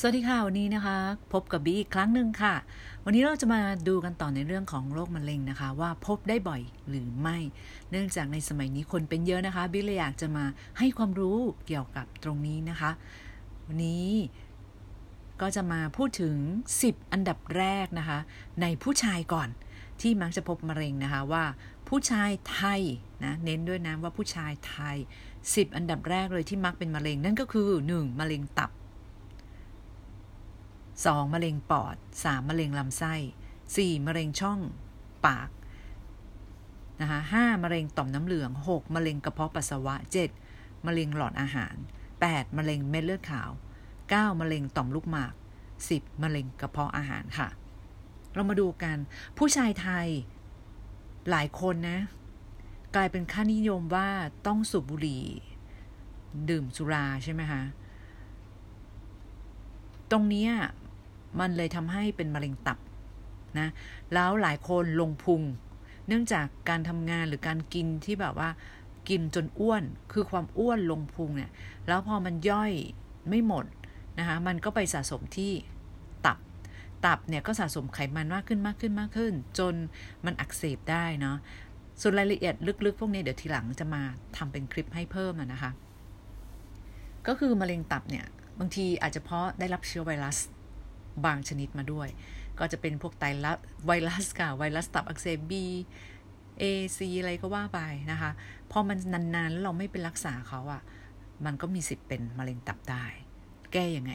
สวัสดีค่ะ วันนี้นะคะ พบกับบีอีกครั้งหนึ่งค่ะ วันนี้เราจะมาดูกันต่อในเรื่องของโรคมะเร็งนะคะ ว่าพบได้บ่อยหรือไม่ เนื่องจากในสมัยนี้คนเป็นเยอะนะคะบีเลยอยากจะมาให้ความรู้เกี่ยวกับตรงนี้นะคะ วันนี้ก็จะมาพูดถึง 10 อันดับแรกนะคะ ในผู้ชายก่อนที่มักจะพบมะเร็งนะคะว่าผู้ชายไทยนะเน้นด้วยนะว่าผู้ชายไทย 10 อันดับแรกเลยที่มักเป็นมะเร็งนั่นก็คือ 1. มะเร็งตับ 2. มะเร็งปอด 3. มะเร็งลำไส้ 4. มะเร็งช่องปากนะคะ5มะเร็งต่อมน้ำเหลือง 6. มะเร็งกระเพาะปัสสาวะ 7. มะเร็งหลอดอาหาร 8. มะเร็งเม็ดเลือดขาว 9. มะเร็งต่อมลูกหมาก 10. มะเร็งกระเพาะอาหารค่ะ เรามาดูกันผู้ชายไทยหลายคนนะ กลายเป็นค่านิยมว่าต้องสูบบุหรี่ ดื่มสุราใช่ไหมคะตรงนี้ มันเลยทำให้เป็นมะเร็งตับนะแล้วหลายคนลงพุง เนื่องจากการทำงานหรือการกินที่แบบว่า กินจนอ้วน คือความอ้วนลงพุงเนี่ย แล้วพอมันย่อยไม่หมดนะคะ มันก็ไปสะสมที่ตับ ตับเนี่ยก็สะสมไขมันมากขึ้นมากขึ้นมากขึ้น จนมันอักเสบได้เนาะ ส่วนรายละเอียดลึกๆ พวกนี้เดี๋ยวทีหลังจะมาทำเป็นคลิปให้เพิ่มนะคะ ก็คือมะเร็งตับเนี่ยบางทีอาจจะเพราะได้รับเชื้อไวรัส บางชนิดมาด้วย ก็จะเป็นพวกไตรัสไวรัสค่ะไวรัสตับอักเสบ B A C อะไรก็ว่าไปนะคะพอมันนานๆแล้วเราไม่ไปรักษาเขาอะ่ะ มันก็มีสิทธิ์เป็นมะเร็งตับได้ แก้ยังไง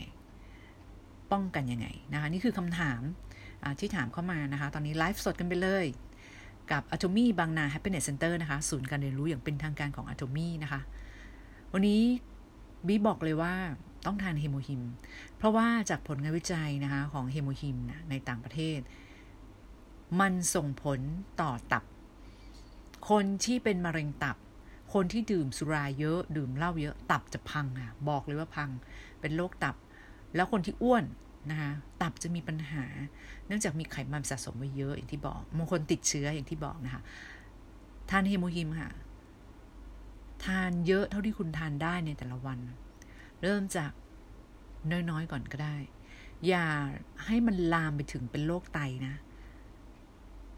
ป้องกันยังไงนะคะ นี่คือคำถามที่ถามเข้ามานะคะ ตอนนี้ไลฟ์สดกันไปเลยกับ Atomy บางนา Happiness Center นะคะ ศูนย์การเรียนรู้อย่างเป็นทางการของ Atomy นะคะ วันนี้บีบอกเลยว่า ต้องทานเฮโมฮิม เพราะว่าจากผลงานวิจัยนะคะของเฮโมฮิมนะในต่างประเทศ มันส่งผลต่อตับ คนที่เป็นมะเร็งตับ คนที่ดื่มสุราเยอะ ดื่มเหล้าเยอะตับจะพังอะบอกเลยว่าพัง เป็นโรคตับ แล้วคนที่อ้วนนะคะตับจะมีปัญหา เนื่องจากมีไขมันสะสมไว้เยอะอย่างที่บอกบางคนติดเชื้ออย่างที่บอกนะคะทานเฮโมฮิมค่ะ ทานเยอะเท่าที่คุณทานได้ในแต่ละวัน เริ่มจากน้อยๆก่อนก็ได้ อย่าให้มันลามไปถึงเป็นโรคไตนะ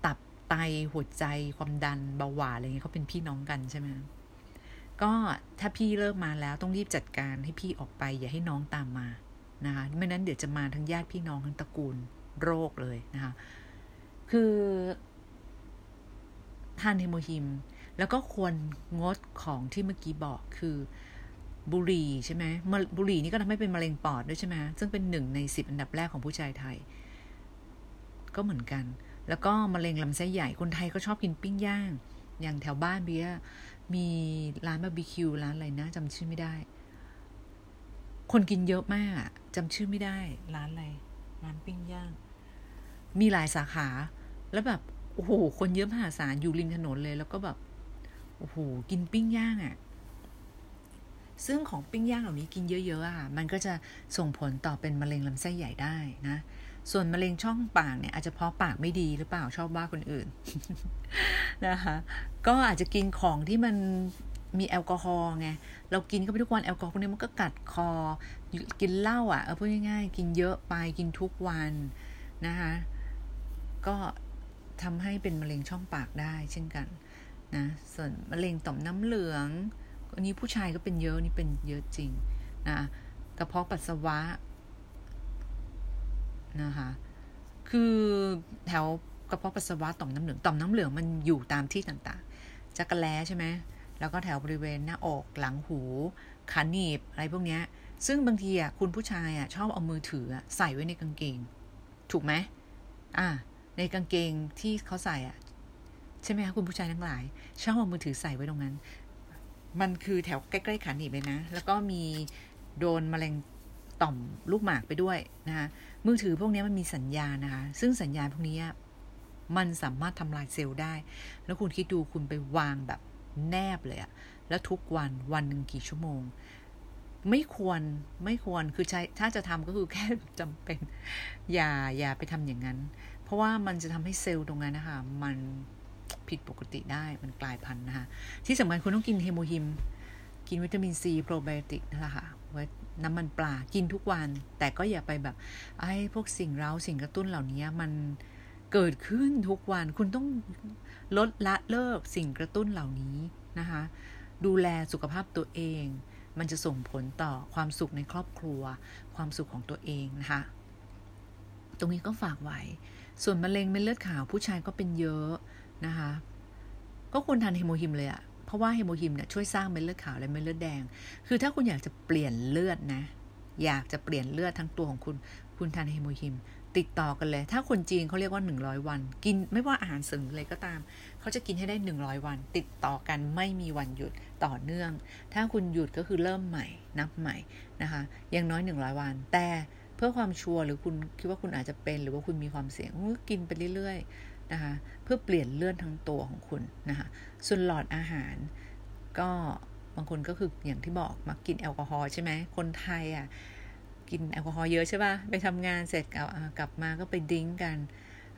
ตับไตหัวใจความดันเบาหวานอะไรเงี้ยเขาเป็นพี่น้องกันใช่ไหมก็ถ้าพี่เริ่มมาแล้วต้องรีบจัดการให้พี่ออกไป อย่าให้น้องตามมานะคะไม่นั้นเดี๋ยวจะมาทั้งญาติพี่น้องทั้งตระกูลโรคเลยนะคะ คือทานเฮโมฮิม แล้วก็ควรงดของที่เมื่อกี้บอกคือ บุหรี่ใช่ไหมบุหรี่นี่ก็ทำให้เป็นมะเร็งปอดด้วยใช่ไหมซึ่งเป็นหนึ่งในสิบอันดับแรกของผู้ชายไทย ก็เหมือนกัน แล้วก็มะเร็งลำไส้ใหญ่คนไทยก็ชอบกินปิ้งย่าง อย่างแถวบ้านเบียมีร้านบาร์บีคิวร้านอะไรนะจำชื่อไม่ได้ คนกินเยอะมากจำชื่อไม่ได้ ร้านอะไรร้านปิ้งย่าง มีหลายสาขา แล้วแบบโอ้โหคนเยอะมหาศาลอยู่ริมถนนเลย แล้วก็แบบโอ้โหกินปิ้งย่างอะ่ะ ซึ่งของปิ้งย่างเหล่านี้กินเยอะๆอะมันก็จะส่งผลต่อเป็นมะเร็งลำไส้ใหญ่ได้นะ ส่วนมะเร็งช่องปากเนี่ยอาจจะเพราะปากไม่ดีหรือเปล่าชอบว่าคนอื่นนะคะ ก็อาจจะกินของที่มันมีแอลกอฮอล์ไง เรากินเข้าไปทุกวันแอลกอฮอล์พวกนี้มันก็กัดคอ กินเหล้าอะ เออพูดง่ายๆ กินเยอะไปกินทุกวันนะคะ ก็ทำให้เป็นมะเร็งช่องปากได้เช่นกันนะ ส่วนมะเร็งต่อมน้ำเหลือง อันนี้ผู้ชายก็เป็นเยอะนี่เป็นเยอะจริงนะกระเพาะปัสสาวะนะคะคือแถวกระเพาะปัสสาวะต่อมน้ำเหลืองต่อมน้ำเหลืองมันอยู่ตามที่ต่างๆจักระแล้ใช่ไหมแล้วก็แถวบริเวณหน้าอกหลังหูขาหนีบอะไรพวกนี้ซึ่งบางทีอะคุณผู้ชายอะชอบเอามือถือใส่ไว้ในกางเกง ถูกไหมอ่าในกางเกงที่เขาใส่อะใช่ไหมคะคุณผู้ชายทั้งหลายชอบเอามือถือใส่ไว้ตรงนั้น มันคือแถวใกล้ๆขาหนีบเลยนะ แล้วก็มีโดนมะเร็งต่อมลูกหมากไปด้วยนะคะมือถือพวกนี้มันมีสัญญาณนะคะ ซึ่งสัญญาณพวกนี้มันสามารถทำลายเซลล์ได้ แล้วคุณคิดดูคุณไปวางแบบแนบเลยอะแล้วทุกวันวันหนึ่งกี่ชั่วโมง ไม่ควรไม่ควรคือใช้ถ้าจะทำก็คือแค่จำเป็น อย่าอย่าไปทำอย่างนั้น เพราะว่ามันจะทำให้เซลล์ตรงนั้นนะคะมัน ผิดปกติได้มันกลายพันธุ์นะคะที่สำคัญคุณต้องกินเฮโมฮิม กินวิตามินซีโปรไบโอติกนั่นแหละค่ะน้ำมันปลากินทุกวัน แต่ก็อย่าไปแบบไอ้พวกสิ่งเร้าสิ่งกระตุ้นเหล่านี้มันเกิดขึ้นทุกวันคุณต้องลดละเลิกสิ่งกระตุ้นเหล่านี้นะคะดูแลสุขภาพตัวเอง มันจะส่งผลต่อความสุขในครอบครัว ความสุขของตัวเองนะคะตรงนี้ก็ฝากไว้ ส่วนมะเร็งเม็ดเลือดขาวผู้ชายก็เป็นเยอะ นะคะ ก็ควรทานเฮโมฮิมเลยอะเพราะว่าเฮโมฮิมเนี่ยช่วยสร้างเม็ดเลือดขาวและเม็ดเลือดแดง คือถ้าคุณอยากจะเปลี่ยนเลือดนะ อยากจะเปลี่ยนเลือดทั้งตัวของคุณ คุณทานเฮโมฮิม ติดต่อกันเลย ถ้าคนจีนเขาเรียกว่า 100 วัน กินไม่ว่าอาหารเสริมอะไรก็ตาม เขาจะกินให้ได้ 100 วัน ติดต่อกันไม่มีวันหยุดต่อเนื่อง ถ้าคุณหยุดก็คือเริ่มใหม่นับใหม่นะคะอย่างน้อย 100 วัน แต่เพื่อความชัวร์หรือคุณคิดว่าคุณอาจจะเป็น หรือว่าคุณมีความเสี่ยงกินไปเรื่อยๆ นะคะเพื่อเปลี่ยนเลือดทั้งตัวของคุณนะคะส่วนหลอดอาหารก็บางคนก็คืออย่างที่บอกมักกินแอลกอฮอล์ใช่ไหมคนไทยอะกินแอลกอฮอล์เยอะใช่ป่ะไปทำงานเสร็จกลับมาก็ไป drink กัน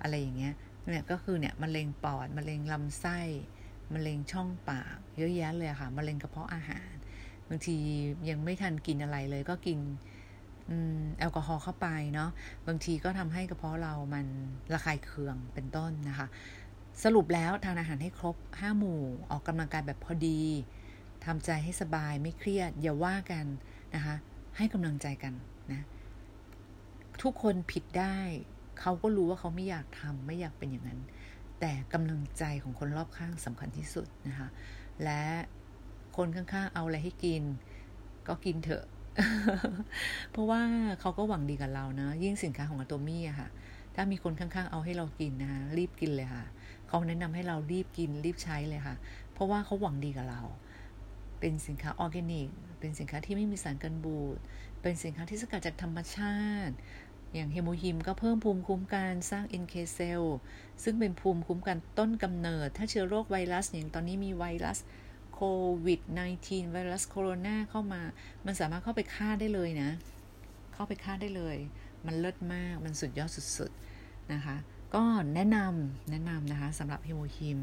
อะไรอย่างเงี้ยเนี่ยก็คือเนี่ยมะเร็งปอดมะเร็งลำไส้มะเร็งช่องปากเยอะแยะเลยค่ะมะเร็งกระเพาะอาหาร บางทียังไม่ทันกินอะไรเลยก็กิน แอลกอฮอล์เข้าไปเนาะบางทีก็ทำให้กระเพาะเรามันระคายเคืองเป็นต้นนะคะ สรุปแล้วทานอาหารให้ครบห้าหมู่ ออกกำลังกายแบบพอดีทำใจให้สบายไม่เครียด อย่าว่ากันนะคะ ให้กำลังใจกันนะทุกคนผิดได้เขาก็รู้ว่าเขาไม่อยากทำไม่อยากเป็นอย่างนั้น แต่กำลังใจของคนรอบข้างสำคัญที่สุดนะคะ และคนข้างๆเอาอะไรให้กิน ก็กินเถอะ เพราะว่าเขาก็หวังดีกับเรานะ ยิ่งสินค้าของอัตโตมี่อะค่ะ ถ้ามีคนข้างๆเอาให้เรากินนะรีบกินเลยค่ะเขาแนะนำให้เรารีบกินรีบใช้เลยค่ะ เพราะว่าเขาหวังดีกับเรา เป็นสินค้าออร์แกนิก เป็นสินค้าที่ไม่มีสารกันบูด เป็นสินค้าที่สกัดจากธรรมชาติ อย่างเฮโมฮิมก็เพิ่มภูมิคุ้มกันสร้าง NK เซลซึ่งเป็นภูมิคุ้มกันต้นกำเนิด ถ้าเชื้อโรคไวรัสอย่างตอนนี้มีไวรัส โควิด -19 ไวรัสโคโรนาเข้ามา มันสามารถเข้าไปฆ่าได้เลยนะ เข้าไปฆ่าได้เลย มันเลิศมาก มันสุดยอดสุดๆนะคะ ก็แนะนำแนะนำนะคะสำหรับเฮโมฮิม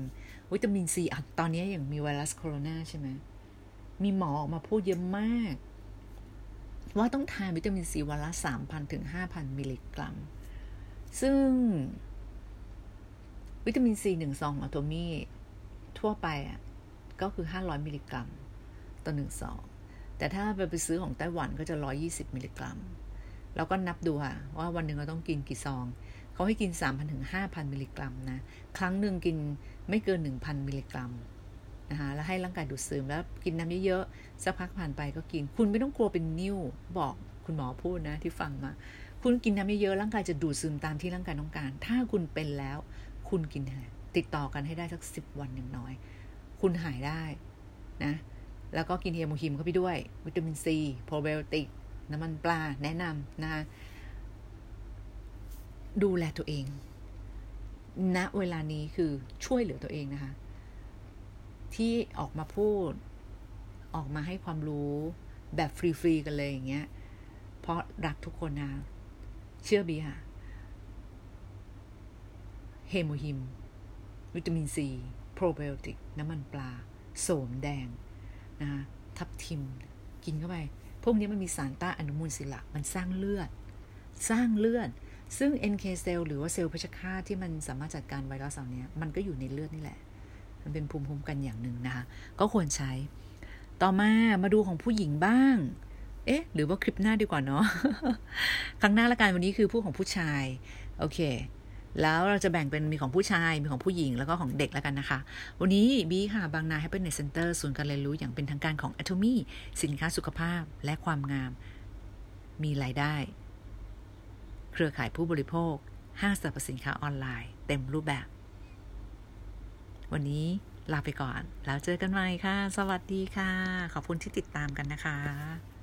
วิตามินซีอะตอนนี้อย่างมีไวรัสโคโรนาใช่ไหม มีหมอออกมาพูดเยอะมาก ว่าต้องทานวิตามินซีวันละสามพันถึงห้าพันมิลลิกรัม ซึ่งวิตามินซีหนึ่งซอง Atomy ทั่วไปอะ ก็คือห้าร้อยมิลลิกรัม ต่อหนึ่งซองแต่ถ้าไปไปซื้อของไต้หวันก็จะร้อยยี่สิบมิลลิกรัมเราก็นับดูค่ะว่าวันหนึ่งเราต้องกินกี่ซอง เขาให้กิน 3,000ถึง5,000 มิลลิกรัมนะ ครั้งหนึ่งกินไม่เกิน 1,000 มิลลิกรัมนะคะแล้วให้ร่างกายดูดซึมแล้วกินน้ำเยอะๆสักพักผ่านไปก็กิน คุณไม่ต้องกลัวเป็นนิ่วบอกคุณหมอพูดนะที่ฟังมา คุณกินน้ำเยอะๆร่างกายจะดูดซึมตามที่ร่างกายต้องการ ถ้าคุณเป็นแล้ว คุณกินติดต่อกันให้ได้สักสิบวันอย่างน้อย คุณหายได้นะ แล้วก็กินเฮโมฮิมเข้าไปด้วย วิตามินซีโปรไบโอติก น้ำมันปลาแนะนำนะคะดูแลตัวเองณเวลานี้คือช่วยเหลือตัวเองนะคะ ที่ออกมาพูด ออกมาให้ความรู้แบบฟรีๆกันเลยอย่างเงี้ย เพราะรักทุกคนนะ เชื่อบีค่ะเฮโมฮิม วิตามินซี โปรไบโอติกน้ำมันปลา โสมแดงนะคะทับทิม กินเข้าไป พวกนี้มันมีสารต้านอนุมูลอิสระมันสร้างเลือด สร้างเลือด ซึ่ง NK เซลล์หรือว่าเซลล์เพชฆาตที่มันสามารถจัดการไวรัสเหล่านี้มันก็อยู่ในเลือดนี่แหละ มันเป็นภูมิคุ้มกันอย่างหนึ่งนะคะ ก็ควรใช้ ต่อมามาดูของผู้หญิงบ้าง เอ๊ะ หรือว่าคลิปหน้าดีกว่าเนาะ ครั้งหน้าละกันวันนี้คือผู้ของผู้ชาย โอเค แล้วเราจะแบ่งเป็นมีของผู้ชาย มีของผู้หญิง แล้วก็ของเด็กแล้วกันนะคะ วันนี้บีค่ะ บางนา Happiness Center ศูนย์การเรียนรู้อย่างเป็นทางการของ Atomy สินค้าสุขภาพและความงาม มีรายได้ เครือข่ายผู้บริโภค ห้างสรรพสินค้าออนไลน์ เต็มรูปแบบ วันนี้ลาไปก่อน แล้วเจอกันใหม่ค่ะ สวัสดีค่ะ ขอบคุณที่ติดตามกันนะคะ